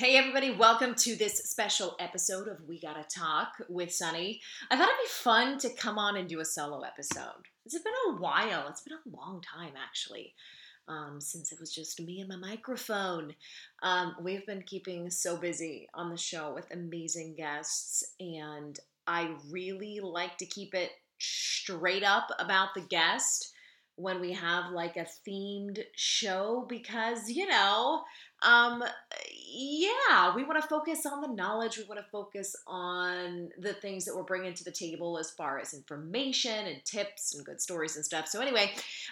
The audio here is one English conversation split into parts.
Hey, everybody, welcome to this special episode of We Gotta Talk with Sunny. I thought it'd be fun to come on and do a solo episode. It's been a while, it's been a long time actually, um, since it was just me and my microphone. Um, we've been keeping so busy on the show with amazing guests, and I really like to keep it straight up about the guest when we have like a themed show because, you know, um, yeah, we want to focus on the knowledge. We want to focus on the things that we're bringing to the table as far as information and tips and good stories and stuff. So, anyway,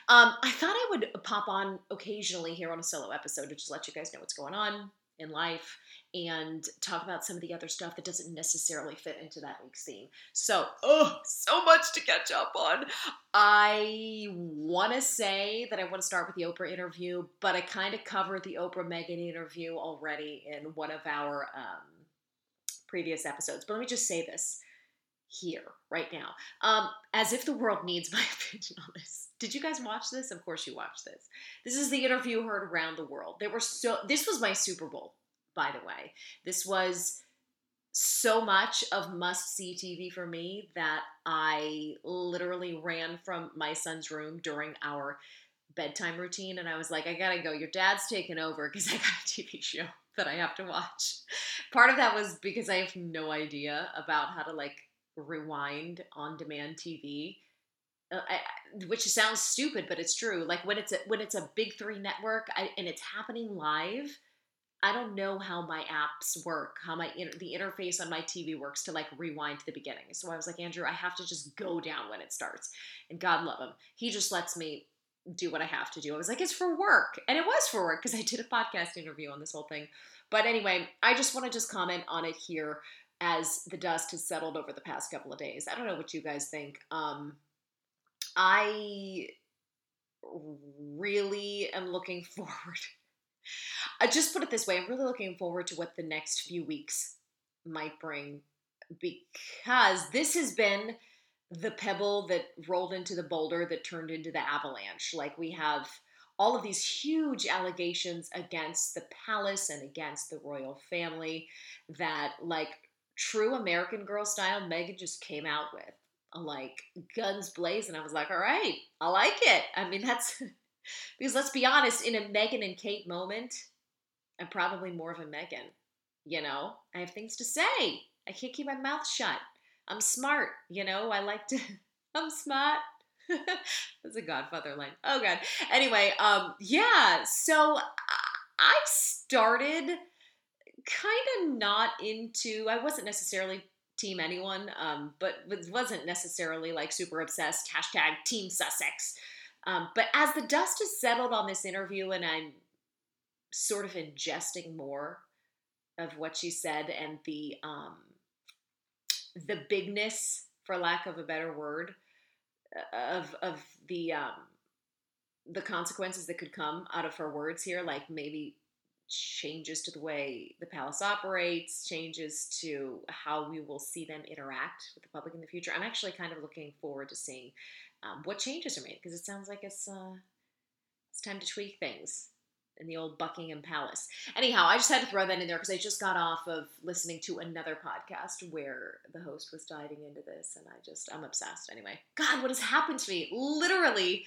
um, I thought I would pop on occasionally here on a solo episode to just let you guys know what's going on in life and talk about some of the other stuff that doesn't necessarily fit into that week's theme. So, oh, so much to catch up on. I want to say that I want to start with the Oprah interview, but I kind of covered the Oprah Meghan interview already in one of our um, previous episodes. But let me just say this here right now. Um, as if the world needs my opinion on this. Did you guys watch this? Of course you watched this. This is the interview heard around the world. They were so this was my super bowl by the way this was so much of must see tv for me that i literally ran from my son's room during our bedtime routine and i was like i gotta go your dad's taking over because i got a tv show that i have to watch part of that was because i have no idea about how to like rewind on demand TV. Uh, I, which sounds stupid, but it's true. Like when it's a, when it's a big three network I, and it's happening live, I don't know how my apps work, how my the interface on my TV works to like rewind to the beginning. So I was like, Andrew, I have to just go down when it starts. And God love him, he just lets me do what I have to do. I was like, it's for work, and it was for work because I did a podcast interview on this whole thing. But anyway, I just want to just comment on it here as the dust has settled over the past couple of days. I don't know what you guys think. Um, I really am looking forward. I just put it this way I'm really looking forward to what the next few weeks might bring because this has been the pebble that rolled into the boulder that turned into the avalanche. Like we have all of these huge allegations against the palace and against the royal family that like true American Girl style Meghan just came out with. Like guns blazing. I was like, all right, I like it. I mean, that's because let's be honest, in a Meghan and Kate moment, I'm probably more of a Meghan. You know, I have things to say. I can't keep my mouth shut. I'm smart. You know, I like to. I'm smart. That's a Godfather line. Oh God. Anyway, um, yeah. So I started kind of not into. I wasn't necessarily team anyone, um, but wasn't necessarily like super obsessed. Hashtag Team Sussex. Um, but as the dust has settled on this interview, and I'm sort of ingesting more of what she said and the um, the bigness, for lack of a better word, uh, of of the um, the consequences that could come out of her words here, like maybe changes to the way the palace operates, changes to how we will see them interact with the public in the future. I'm actually kind of looking forward to seeing um, what changes are made because it sounds like it's uh, it's time to tweak things in the old Buckingham Palace. Anyhow, I just had to throw that in there because I just got off of listening to another podcast where the host was diving into this, and I just I'm obsessed. Anyway, God, what has happened to me? Literally.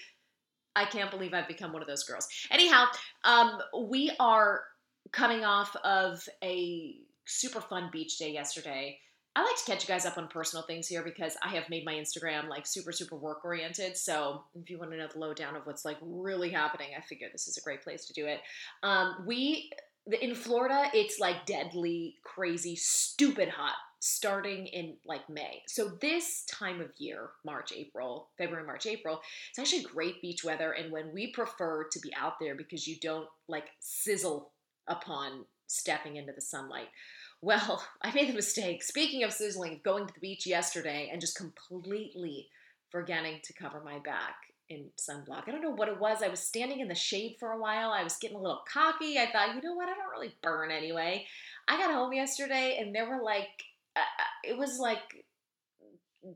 I can't believe I've become one of those girls. Anyhow, um, we are coming off of a super fun beach day yesterday. I like to catch you guys up on personal things here because I have made my Instagram like super, super work oriented. So if you want to know the lowdown of what's like really happening, I figure this is a great place to do it. Um, we in Florida, it's like deadly, crazy, stupid hot starting in like May. So this time of year, March, April, February, March, April, it's actually great beach weather and when we prefer to be out there because you don't like sizzle upon stepping into the sunlight. Well, I made the mistake, speaking of sizzling, going to the beach yesterday and just completely forgetting to cover my back in sunblock. I don't know what it was. I was standing in the shade for a while. I was getting a little cocky. I thought, you know what? I don't really burn anyway. I got home yesterday and there were like, uh, uh it was like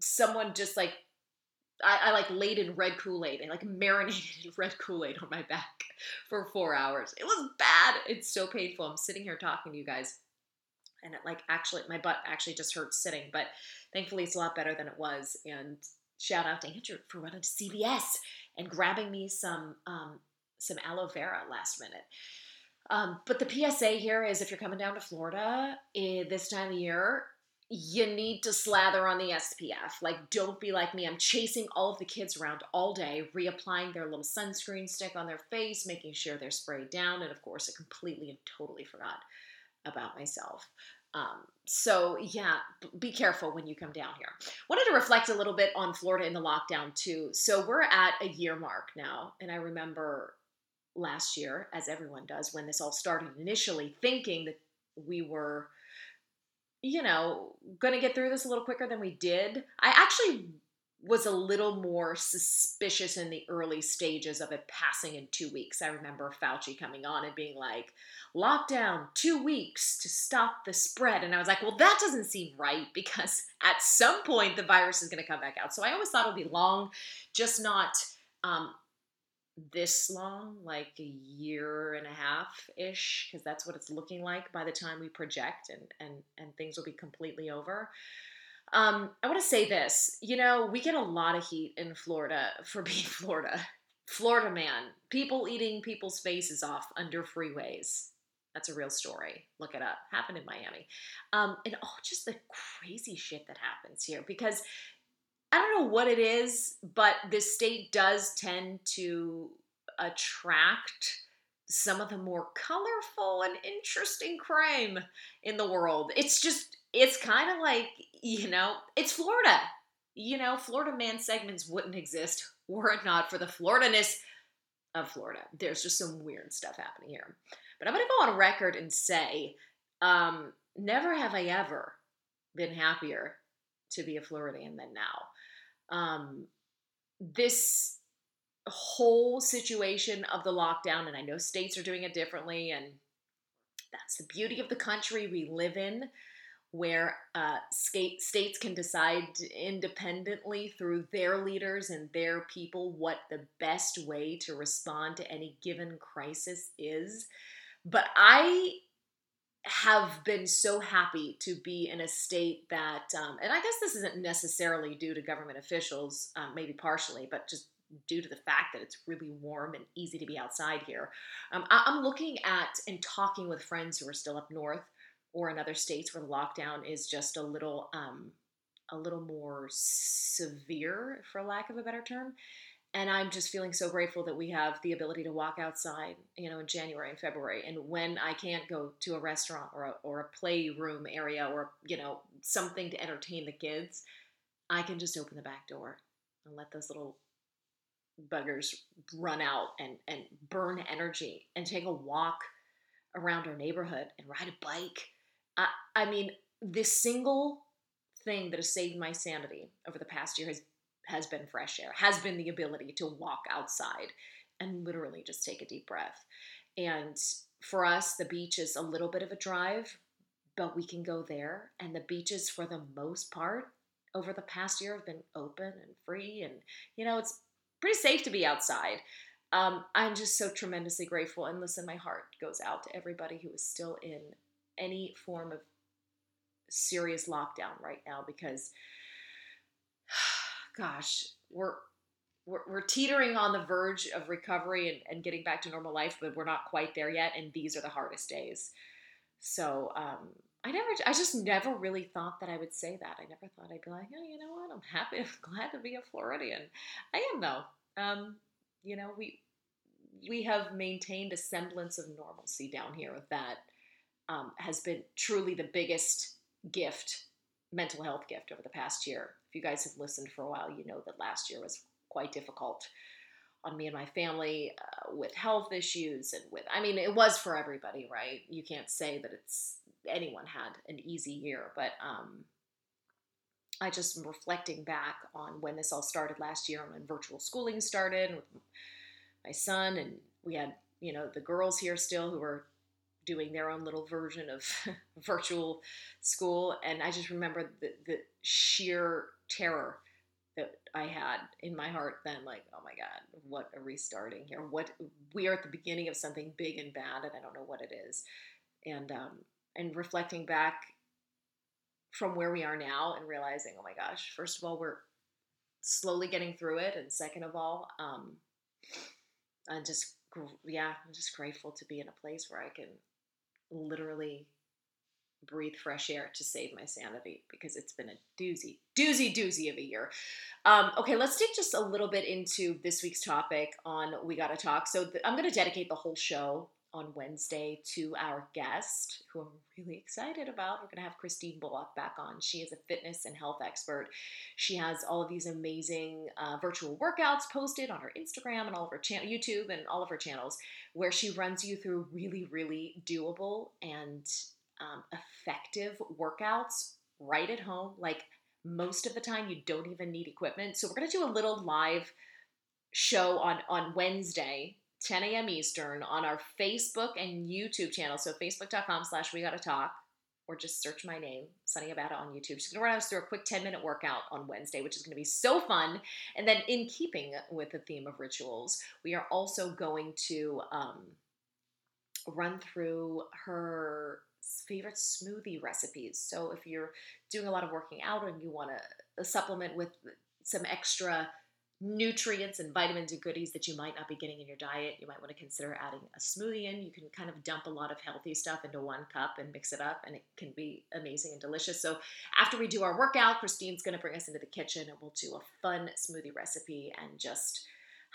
someone just like I, I like laid in red Kool Aid and like marinated in red Kool Aid on my back for four hours. It was bad. It's so painful. I'm sitting here talking to you guys, and it like actually my butt actually just hurts sitting, but thankfully it's a lot better than it was. And shout out to Andrew for running to CVS and grabbing me some um, some aloe vera last minute. Um, but the PSA here is if you're coming down to Florida eh, this time of year, you need to slather on the SPF. Like, don't be like me. I'm chasing all of the kids around all day, reapplying their little sunscreen stick on their face, making sure they're sprayed down. And of course, I completely and totally forgot about myself. Um, so, yeah, be careful when you come down here. Wanted to reflect a little bit on Florida in the lockdown, too. So, we're at a year mark now. And I remember last year, as everyone does, when this all started initially, thinking that we were you know, going to get through this a little quicker than we did. I actually was a little more suspicious in the early stages of it passing in two weeks. I remember Fauci coming on and being like, lockdown, two weeks to stop the spread. And I was like, well, that doesn't seem right because at some point the virus is going to come back out. So I always thought it would be long, just not um, this long, like a year and a half ish, because that's what it's looking like by the time we project and and and things will be completely over. Um, I want to say this. You know, we get a lot of heat in Florida for being Florida. Florida man, people eating people's faces off under freeways. That's a real story. Look it up. Happened in Miami. Um, and all just the crazy shit that happens here because I don't know what it is, but this state does tend to attract some of the more colorful and interesting crime in the world. It's just, it's kind of like, you know, it's Florida. You know, Florida man segments wouldn't exist were it not for the Floridaness of Florida. There's just some weird stuff happening here. But I'm going to go on record and say, um, never have I ever been happier to be a Floridian than now um, this whole situation of the lockdown, and I know states are doing it differently, and that's the beauty of the country we live in, where uh, state, states can decide independently through their leaders and their people what the best way to respond to any given crisis is. But I have been so happy to be in a state that, um, and I guess this isn't necessarily due to government officials, um, maybe partially, but just due to the fact that it's really warm and easy to be outside here. Um, I- am looking at and talking with friends who are still up north or in other states where the lockdown is just a little, um, a little more severe, for lack of a better term and I'm just feeling so grateful that we have the ability to walk outside, you know, in January and February. And when I can't go to a restaurant or a, or a playroom area or, you know, something to entertain the kids, I can just open the back door and let those little buggers run out and, and burn energy and take a walk around our neighborhood and ride a bike. I, I mean, this single thing that has saved my sanity over the past year has has been fresh air, has been the ability to walk outside and literally just take a deep breath. And for us, the beach is a little bit of a drive, but we can go there. And the beaches, for the most part, over the past year have been open and free. And, you know, it's pretty safe to be outside. Um, I'm just so tremendously grateful. And listen, my heart goes out to everybody who is still in any form of serious lockdown right now because gosh, we're we're, we're teetering on the verge of recovery and, and getting back to normal life, but we're not quite there yet. And these are the hardest days. So um, I never, I just never really thought that I would say that. I never thought I'd be like, oh, you know what? I'm happy, I'm glad to be a Floridian. I am though. Um, you know, we we have maintained a semblance of normalcy down here with that um, has been truly the biggest gift, mental health gift over the past year If you guys have listened for a while, you know that last year was quite difficult on me and my family uh, with health issues and with I mean it was for everybody, right? You can't say that it's anyone had an easy year, but um I just am reflecting back on when this all started last year and when virtual schooling started with my son and we had, you know, the girls here still who were doing their own little version of virtual school and I just remember the, the sheer terror that I had in my heart then, like, oh my God, what a restarting here. What we are at the beginning of something big and bad, and I don't know what it is. And um, and reflecting back from where we are now and realizing, oh my gosh, first of all, we're slowly getting through it, and second of all, um, I'm just yeah, I'm just grateful to be in a place where I can literally breathe fresh air to save my sanity because it's been a doozy, doozy, doozy of a year. Um, okay, let's dig just a little bit into this week's topic on We Gotta Talk. So th- I'm going to dedicate the whole show on Wednesday to our guest, who I'm really excited about. We're going to have Christine Bullock back on. She is a fitness and health expert. She has all of these amazing uh, virtual workouts posted on her Instagram and all of her channel, YouTube, and all of her channels, where she runs you through really, really doable and um, effective workouts right at home. Like most of the time, you don't even need equipment. So we're going to do a little live show on on Wednesday 10 a.m. Eastern on our Facebook and YouTube channel. So facebook.com slash we gotta talk, or just search my name, Sunny Abberton on YouTube. She's gonna run us through a quick 10 minute workout on Wednesday, which is gonna be so fun. And then in keeping with the theme of rituals, we are also going to um, run through her favorite smoothie recipes. So if you're doing a lot of working out and you want to supplement with some extra nutrients and vitamins and goodies that you might not be getting in your diet, you might want to consider adding a smoothie in. You can kind of dump a lot of healthy stuff into one cup and mix it up, and it can be amazing and delicious. So, after we do our workout, Christine's going to bring us into the kitchen and we'll do a fun smoothie recipe and just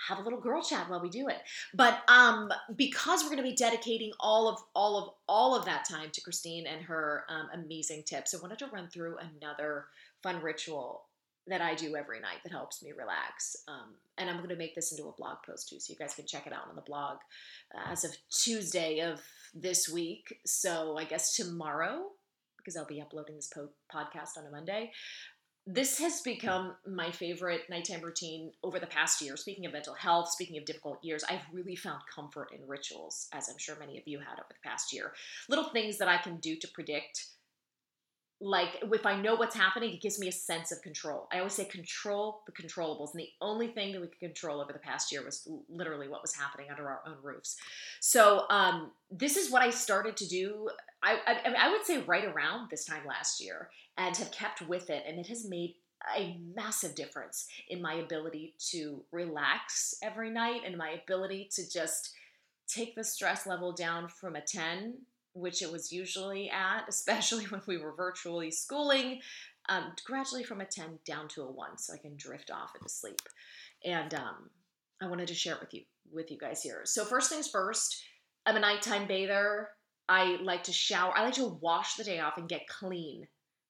have a little girl chat while we do it. But um, because we're going to be dedicating all of all of all of that time to Christine and her um, amazing tips, I wanted to run through another fun ritual that I do every night that helps me relax. Um, and I'm going to make this into a blog post too, so you guys can check it out on the blog uh, as of Tuesday of this week. So I guess tomorrow, because I'll be uploading this po- podcast on a Monday. This has become my favorite nighttime routine over the past year. Speaking of mental health, speaking of difficult years, I've really found comfort in rituals, as I'm sure many of you had over the past year. Little things that I can do to predict like if I know what's happening, it gives me a sense of control. I always say control the controllables, and the only thing that we could control over the past year was literally what was happening under our own roofs. So um, this is what I started to do. I, I, I would say right around this time last year, and have kept with it, and it has made a massive difference in my ability to relax every night and my ability to just take the stress level down from a 10 which it was usually at, especially when we were virtually schooling, um, gradually from a 10 down to a 1 so I can drift off into sleep. And um, I wanted to share it with you with you guys here. So first things first, I'm a nighttime bather. I like to shower. I like to wash the day off and get clean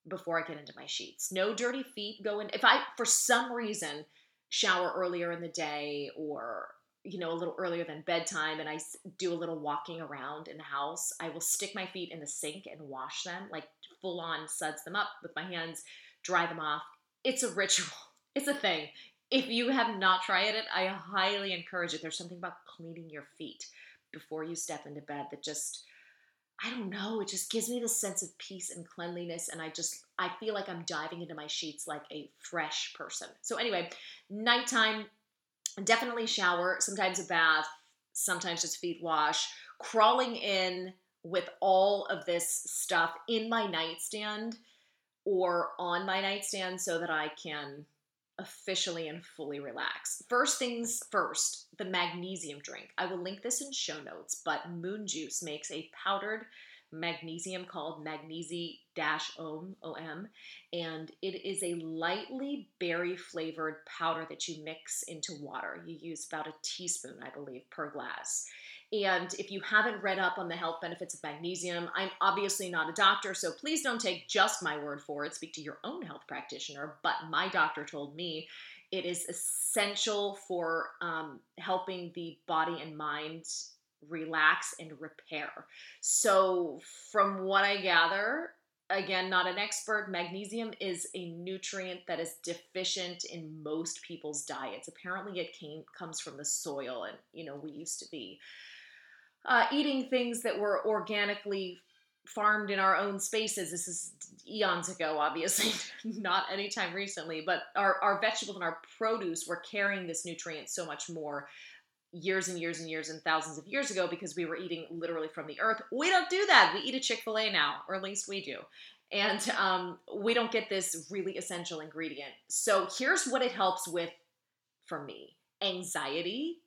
before I get into my sheets. No dirty feet go in. If I for some reason shower earlier in the day or you know, a little earlier than bedtime and I do a little walking around in the house, I will stick my feet in the sink and wash them, like full on suds them up with my hands, dry them off. It's a ritual, it's a thing. If you have not tried it, I highly encourage it. There's something about cleaning your feet before you step into bed that just, I don't know, it just gives me this sense of peace and cleanliness. And I just, I feel like I'm diving into my sheets like a fresh person. So, anyway, nighttime, definitely shower, sometimes a bath, sometimes just feet wash, crawling in with all of this stuff in my nightstand or on my nightstand so that I can officially and fully relax. First things first, the magnesium drink. I will link this in show notes, but Moon Juice makes a powdered magnesium called Magnesi Om, OM, and it is a lightly berry flavored powder that you mix into water. You use about a teaspoon, I believe, per glass. And if you haven't read up on the health benefits of magnesium, I'm obviously not a doctor, so please don't take just my word for it. Speak to your own health practitioner. But my doctor told me it is essential for um, helping the body and mind relax and repair. So, from what I gather, again, not an expert, magnesium is a nutrient that is deficient in most people's diets. Apparently, it came comes from the soil, and you know we used to be uh, eating things that were organically farmed in our own spaces. This is eons ago, obviously, not anytime recently, but our, our vegetables and our produce were carrying this nutrient so much more years and years and years and thousands of years ago because we were eating literally from the earth. We don't do that. We eat a Chick fil A now, or at least we do. And um, we don't get this really essential ingredient. So here's what it helps with for me anxiety.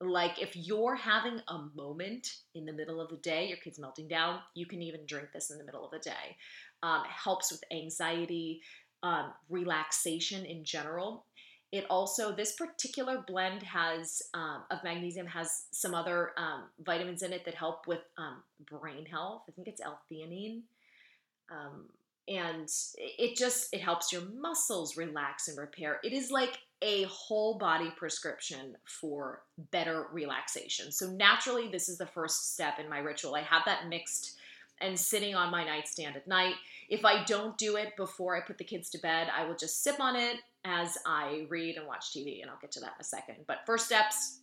Like if you're having a moment in the middle of the day, your kid's melting down, you can even drink this in the middle of the day. Um, helps with anxiety, um, relaxation in general. It also, this particular blend has um, of magnesium has some other um, vitamins in it that help with um, brain health. I think it's L-theanine. Um, and it just it helps your muscles relax and repair it is like a whole body prescription for better relaxation so naturally this is the first step in my ritual i have that mixed and sitting on my nightstand at night if i don't do it before i put the kids to bed i will just sip on it as I read and watch TV, and I'll get to that in a second. But first steps,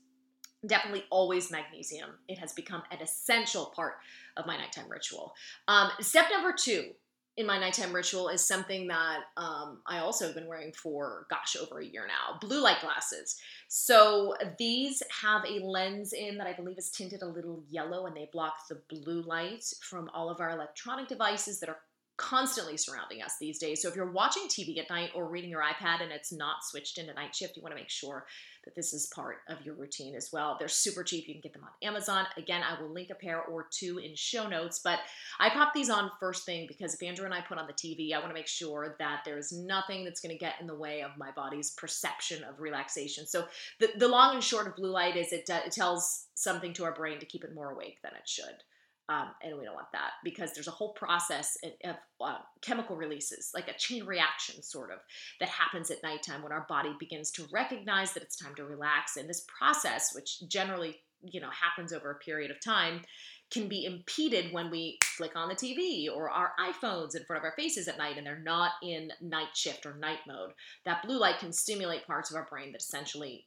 definitely always magnesium. It has become an essential part of my nighttime ritual. Um, step number two in my nighttime ritual is something that um, I also have been wearing for, gosh, over a year now blue light glasses. So these have a lens in that I believe is tinted a little yellow and they block the blue light from all of our electronic devices that are constantly surrounding us these days. So if you're watching TV at night or reading your iPad and it's not switched into night shift, you want to make sure that this is part of your routine as well. They're super cheap. You can get them on Amazon. Again, I will link a pair or two in show notes, but I pop these on first thing because if Andrew and I put on the TV, I want to make sure that there's nothing that's going to get in the way of my body's perception of relaxation. So the, the long and short of blue light is it, it tells something to our brain to keep it more awake than it should. Um, and we don't want that because there's a whole process of uh, chemical releases, like a chain reaction sort of, that happens at nighttime when our body begins to recognize that it's time to relax. And this process, which generally you know happens over a period of time, can be impeded when we flick on the TV or our iPhones in front of our faces at night and they're not in night shift or night mode. That blue light can stimulate parts of our brain that essentially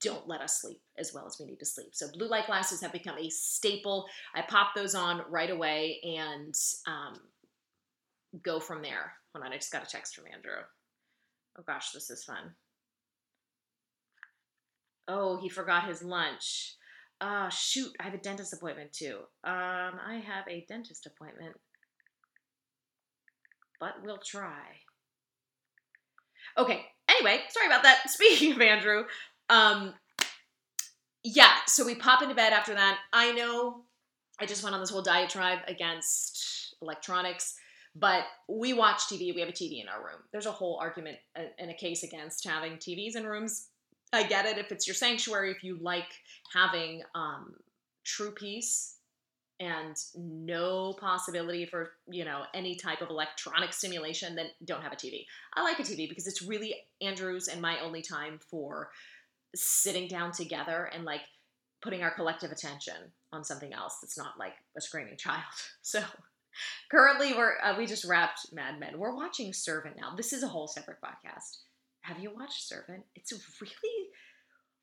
don't let us sleep as well as we need to sleep. So blue light glasses have become a staple. I pop those on right away and um, go from there. Hold on, I just got a text from Andrew. Oh gosh, this is fun. Oh, he forgot his lunch. Uh, shoot, I have a dentist appointment too. Um, I have a dentist appointment, but we'll try. Okay, anyway, sorry about that. Speaking of Andrew, um, yeah, so we pop into bed after that. I know I just went on this whole diatribe against electronics, but we watch TV. We have a TV in our room. There's a whole argument and a case against having TVs in rooms. I get it if it's your sanctuary, if you like having um, true peace and no possibility for you know any type of electronic stimulation then don't have a tv i like a tv because it's really andrew's and my only time for sitting down together and like putting our collective attention on something else that's not like a screaming child. So currently we're uh, we just wrapped Mad Men. We're watching Servant now. This is a whole separate podcast. Have you watched Servant? It's really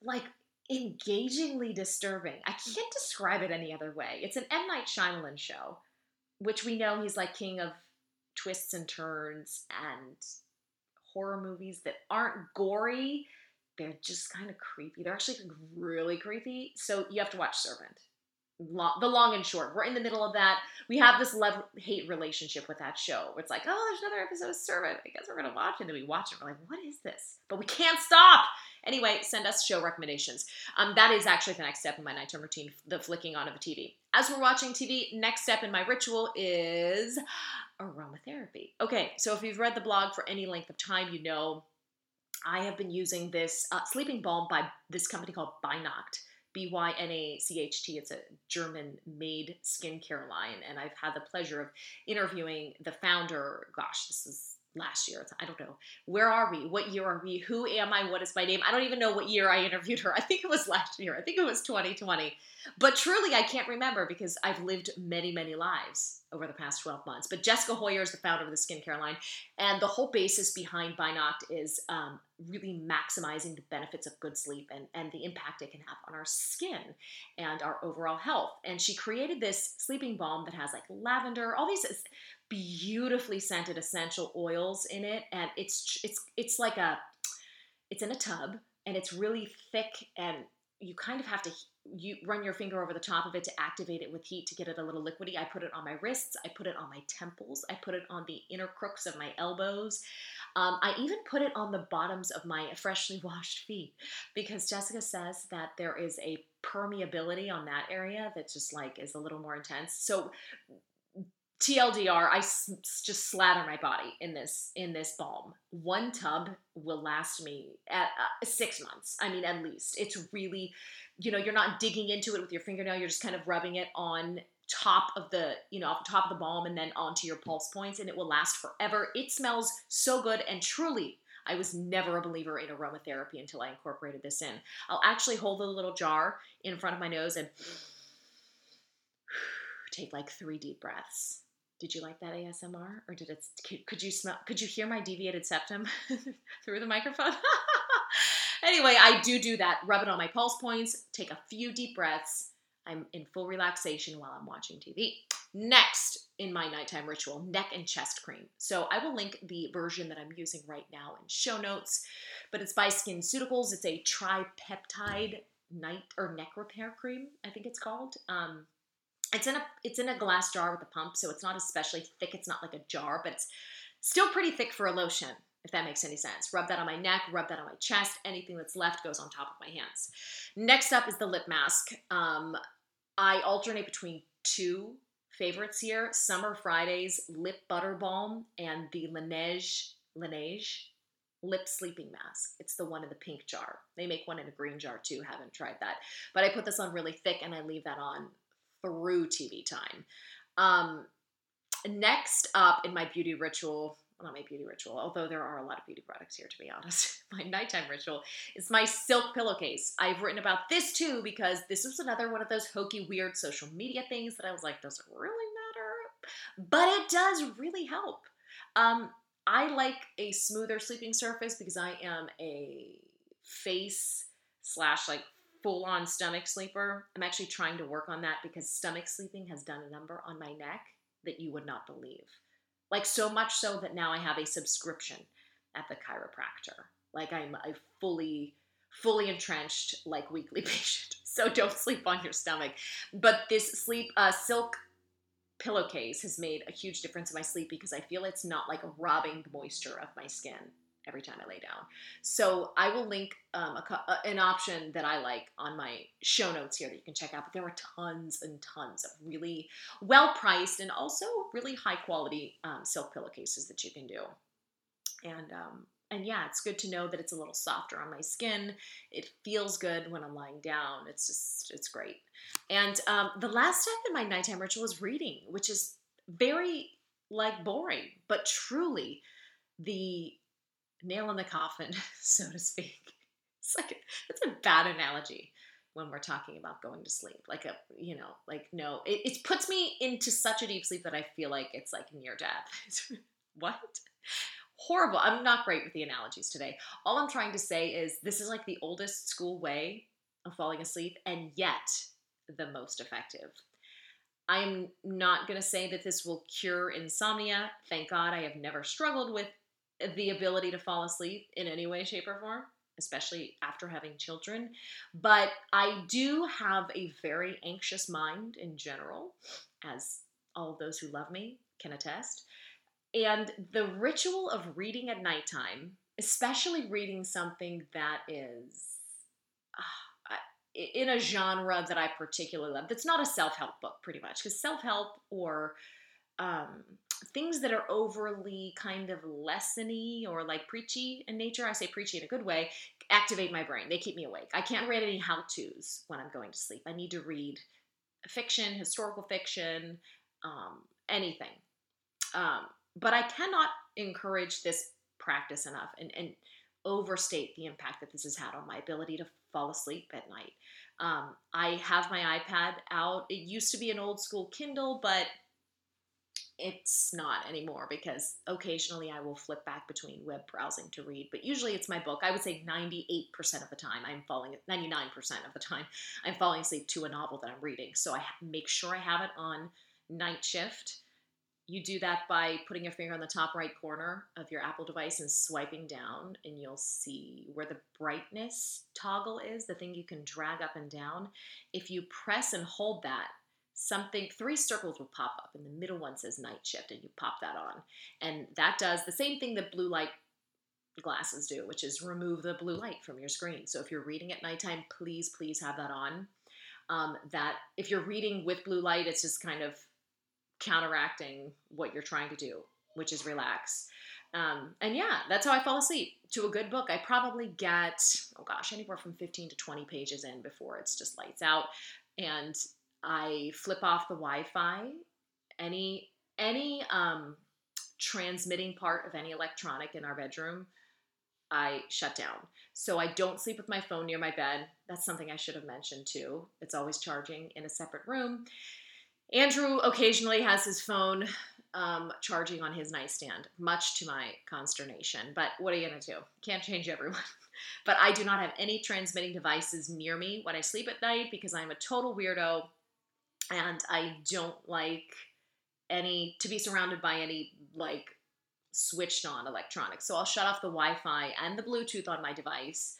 like engagingly disturbing. I can't describe it any other way. It's an M Night Shyamalan show, which we know he's like king of twists and turns and horror movies that aren't gory they're just kind of creepy. They're actually really creepy. So you have to watch Servant. Long, the long and short. We're in the middle of that. We have this love hate relationship with that show. It's like, oh, there's another episode of Servant. I guess we're gonna watch it. And then we watch it. We're like, what is this? But we can't stop. Anyway, send us show recommendations. Um, that is actually the next step in my nighttime routine, the flicking on of the TV. As we're watching TV, next step in my ritual is aromatherapy. Okay, so if you've read the blog for any length of time, you know I have been using this uh, sleeping balm by this company called Bynacht. B Y N A C H T. It's a German made skincare line. And I've had the pleasure of interviewing the founder. Gosh, this is last year. I don't know. Where are we? What year are we? Who am I? What is my name? I don't even know what year I interviewed her. I think it was last year. I think it was 2020. But truly, I can't remember because I've lived many, many lives over the past 12 months. But Jessica Hoyer is the founder of the skincare line. And the whole basis behind Bynacht is um, really maximizing the benefits of good sleep and, and the impact it can have on our skin and our overall health. And she created this sleeping balm that has like lavender, all these beautifully scented essential oils in it, and it's it's it's like a it's in a tub and it's really thick and you kind of have to you run your finger over the top of it to activate it with heat to get it a little liquidy. I put it on my wrists, I put it on my temples, I put it on the inner crooks of my elbows. Um, I even put it on the bottoms of my freshly washed feet because Jessica says that there is a permeability on that area that just like is a little more intense. So TLDR, I s- just slather my body in this in this balm. One tub will last me at uh, six months. I mean, at least it's really, you know, you're not digging into it with your fingernail. You're just kind of rubbing it on top of the, you know, off the top of the balm and then onto your pulse points, and it will last forever. It smells so good, and truly, I was never a believer in aromatherapy until I incorporated this in. I'll actually hold the little jar in front of my nose and take like three deep breaths did you like that ASMR or did it could you smell could you hear my deviated septum through the microphone? anyway, I do do that. Rub it on my pulse points, take a few deep breaths. I'm in full relaxation while I'm watching TV. Next in my nighttime ritual, neck and chest cream. So I will link the version that I'm using right now in show notes, but it's by SkinCeuticals. It's a tripeptide night or neck repair cream, I think it's called. Um, it's in a it's in a glass jar with a pump, so it's not especially thick. It's not like a jar, but it's still pretty thick for a lotion, if that makes any sense. Rub that on my neck, rub that on my chest. Anything that's left goes on top of my hands. Next up is the lip mask. Um, I alternate between two favorites here: Summer Fridays Lip Butter Balm and the Laneige Laneige lip sleeping mask. It's the one in the pink jar. They make one in a green jar too. Haven't tried that, but I put this on really thick and I leave that on through TV time. Um, next up in my beauty ritual, well, not my beauty ritual, although there are a lot of beauty products here to be honest. my nighttime ritual is my silk pillowcase. I've written about this too because this was another one of those hokey, weird social media things that I was like, does it really matter? But it does really help. Um, I like a smoother sleeping surface because I am a face slash like full on stomach sleeper. I'm actually trying to work on that because stomach sleeping has done a number on my neck that you would not believe. Like so much so that now I have a subscription at the chiropractor. Like I'm a fully fully entrenched like weekly patient. So don't sleep on your stomach. But this sleep uh, silk pillowcase has made a huge difference in my sleep because I feel it's not like robbing the moisture of my skin every time I lay down. So I will link um, a, uh, an option that I like on my show notes here that you can check out. But there are tons and tons of really well priced and also really high quality um, silk pillowcases that you can do. And um, and yeah, it's good to know that it's a little softer on my skin. It feels good when I'm lying down. It's just it's great. And um, the last step in my nighttime ritual is reading, which is very like boring, but truly the nail in the coffin, so to speak. It's like it's a bad analogy when we're talking about going to sleep. Like a, you know, like no, it, it puts me into such a deep sleep that I feel like it's like near death. what? Horrible. I'm not great with the analogies today. All I'm trying to say is this is like the oldest school way of falling asleep, and yet the most effective. I'm not going to say that this will cure insomnia. Thank God I have never struggled with the ability to fall asleep in any way, shape, or form, especially after having children. But I do have a very anxious mind in general, as all those who love me can attest. And the ritual of reading at nighttime, especially reading something that is uh, in a genre that I particularly love, that's not a self help book, pretty much, because self help or um, things that are overly kind of lessony or like preachy in nature, I say preachy in a good way, activate my brain. They keep me awake. I can't read any how to's when I'm going to sleep. I need to read fiction, historical fiction, um, anything. Um, but I cannot encourage this practice enough and, and overstate the impact that this has had on my ability to fall asleep at night. Um, I have my iPad out. It used to be an old school Kindle, but it's not anymore because occasionally I will flip back between web browsing to read, but usually it's my book. I would say 98% of the time I'm falling 99% of the time I'm falling asleep to a novel that I'm reading. So I make sure I have it on night shift. You do that by putting your finger on the top right corner of your Apple device and swiping down, and you'll see where the brightness toggle is, the thing you can drag up and down. If you press and hold that, something, three circles will pop up, and the middle one says night shift, and you pop that on. And that does the same thing that blue light glasses do, which is remove the blue light from your screen. So if you're reading at nighttime, please, please have that on. Um, that if you're reading with blue light, it's just kind of counteracting what you're trying to do, which is relax. Um, and yeah, that's how I fall asleep to a good book. I probably get, oh gosh, anywhere from 15 to 20 pages in before it's just lights out. And I flip off the Wi-Fi. Any any um, transmitting part of any electronic in our bedroom, I shut down. So I don't sleep with my phone near my bed. That's something I should have mentioned too. It's always charging in a separate room. Andrew occasionally has his phone um, charging on his nightstand, much to my consternation. But what are you to do? Can't change everyone. but I do not have any transmitting devices near me when I sleep at night because I'm a total weirdo and I don't like any to be surrounded by any like switched on electronics. So I'll shut off the Wi-Fi and the Bluetooth on my device,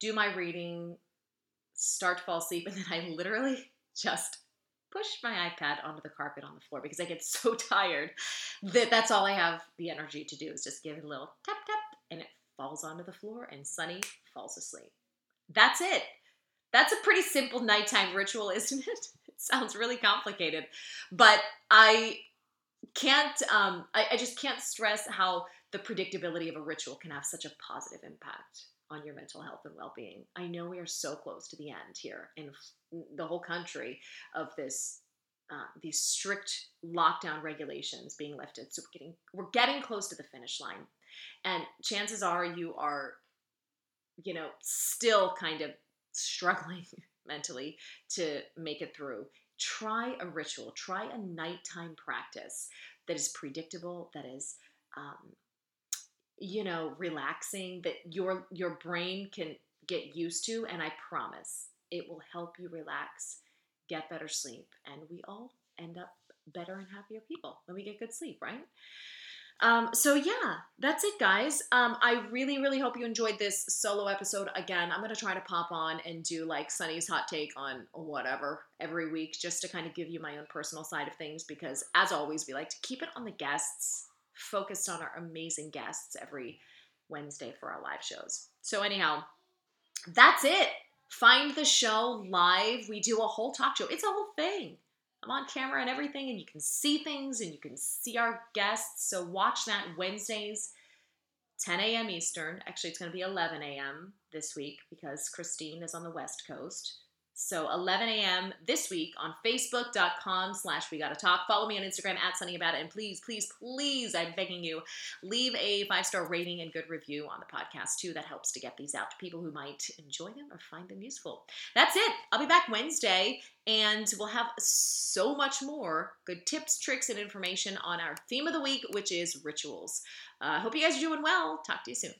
do my reading, start to fall asleep, and then I literally just push my iPad onto the carpet on the floor because I get so tired that that's all I have the energy to do is just give it a little tap tap and it falls onto the floor and Sunny falls asleep. That's it. That's a pretty simple nighttime ritual, isn't it? Sounds really complicated, but I can't, um, I, I just can't stress how the predictability of a ritual can have such a positive impact on your mental health and well-being. I know we are so close to the end here in the whole country of this uh, these strict lockdown regulations being lifted. So we're getting we're getting close to the finish line, and chances are you are, you know, still kind of struggling mentally to make it through. Try a ritual, try a nighttime practice that is predictable, that is, um, you know, relaxing, that your your brain can get used to, and I promise it will help you relax, get better sleep, and we all end up better and happier people when we get good sleep, right? Um, so yeah, that's it, guys. Um, I really, really hope you enjoyed this solo episode. Again, I'm gonna try to pop on and do like Sunny's hot take on whatever every week, just to kind of give you my own personal side of things. Because as always, we like to keep it on the guests, focused on our amazing guests every Wednesday for our live shows. So anyhow, that's it. Find the show live. We do a whole talk show. It's a whole thing. I'm on camera and everything, and you can see things and you can see our guests. So watch that Wednesdays, 10 a.m. Eastern. Actually, it's going to be 11 a.m. this week because Christine is on the West Coast. So 11 a.m. this week on Facebook.com slash We Gotta Talk. Follow me on Instagram at Sunny About It. And please, please, please, I'm begging you, leave a five-star rating and good review on the podcast too. That helps to get these out to people who might enjoy them or find them useful. That's it. I'll be back Wednesday and we'll have so much more good tips, tricks, and information on our theme of the week, which is rituals. I uh, hope you guys are doing well. Talk to you soon.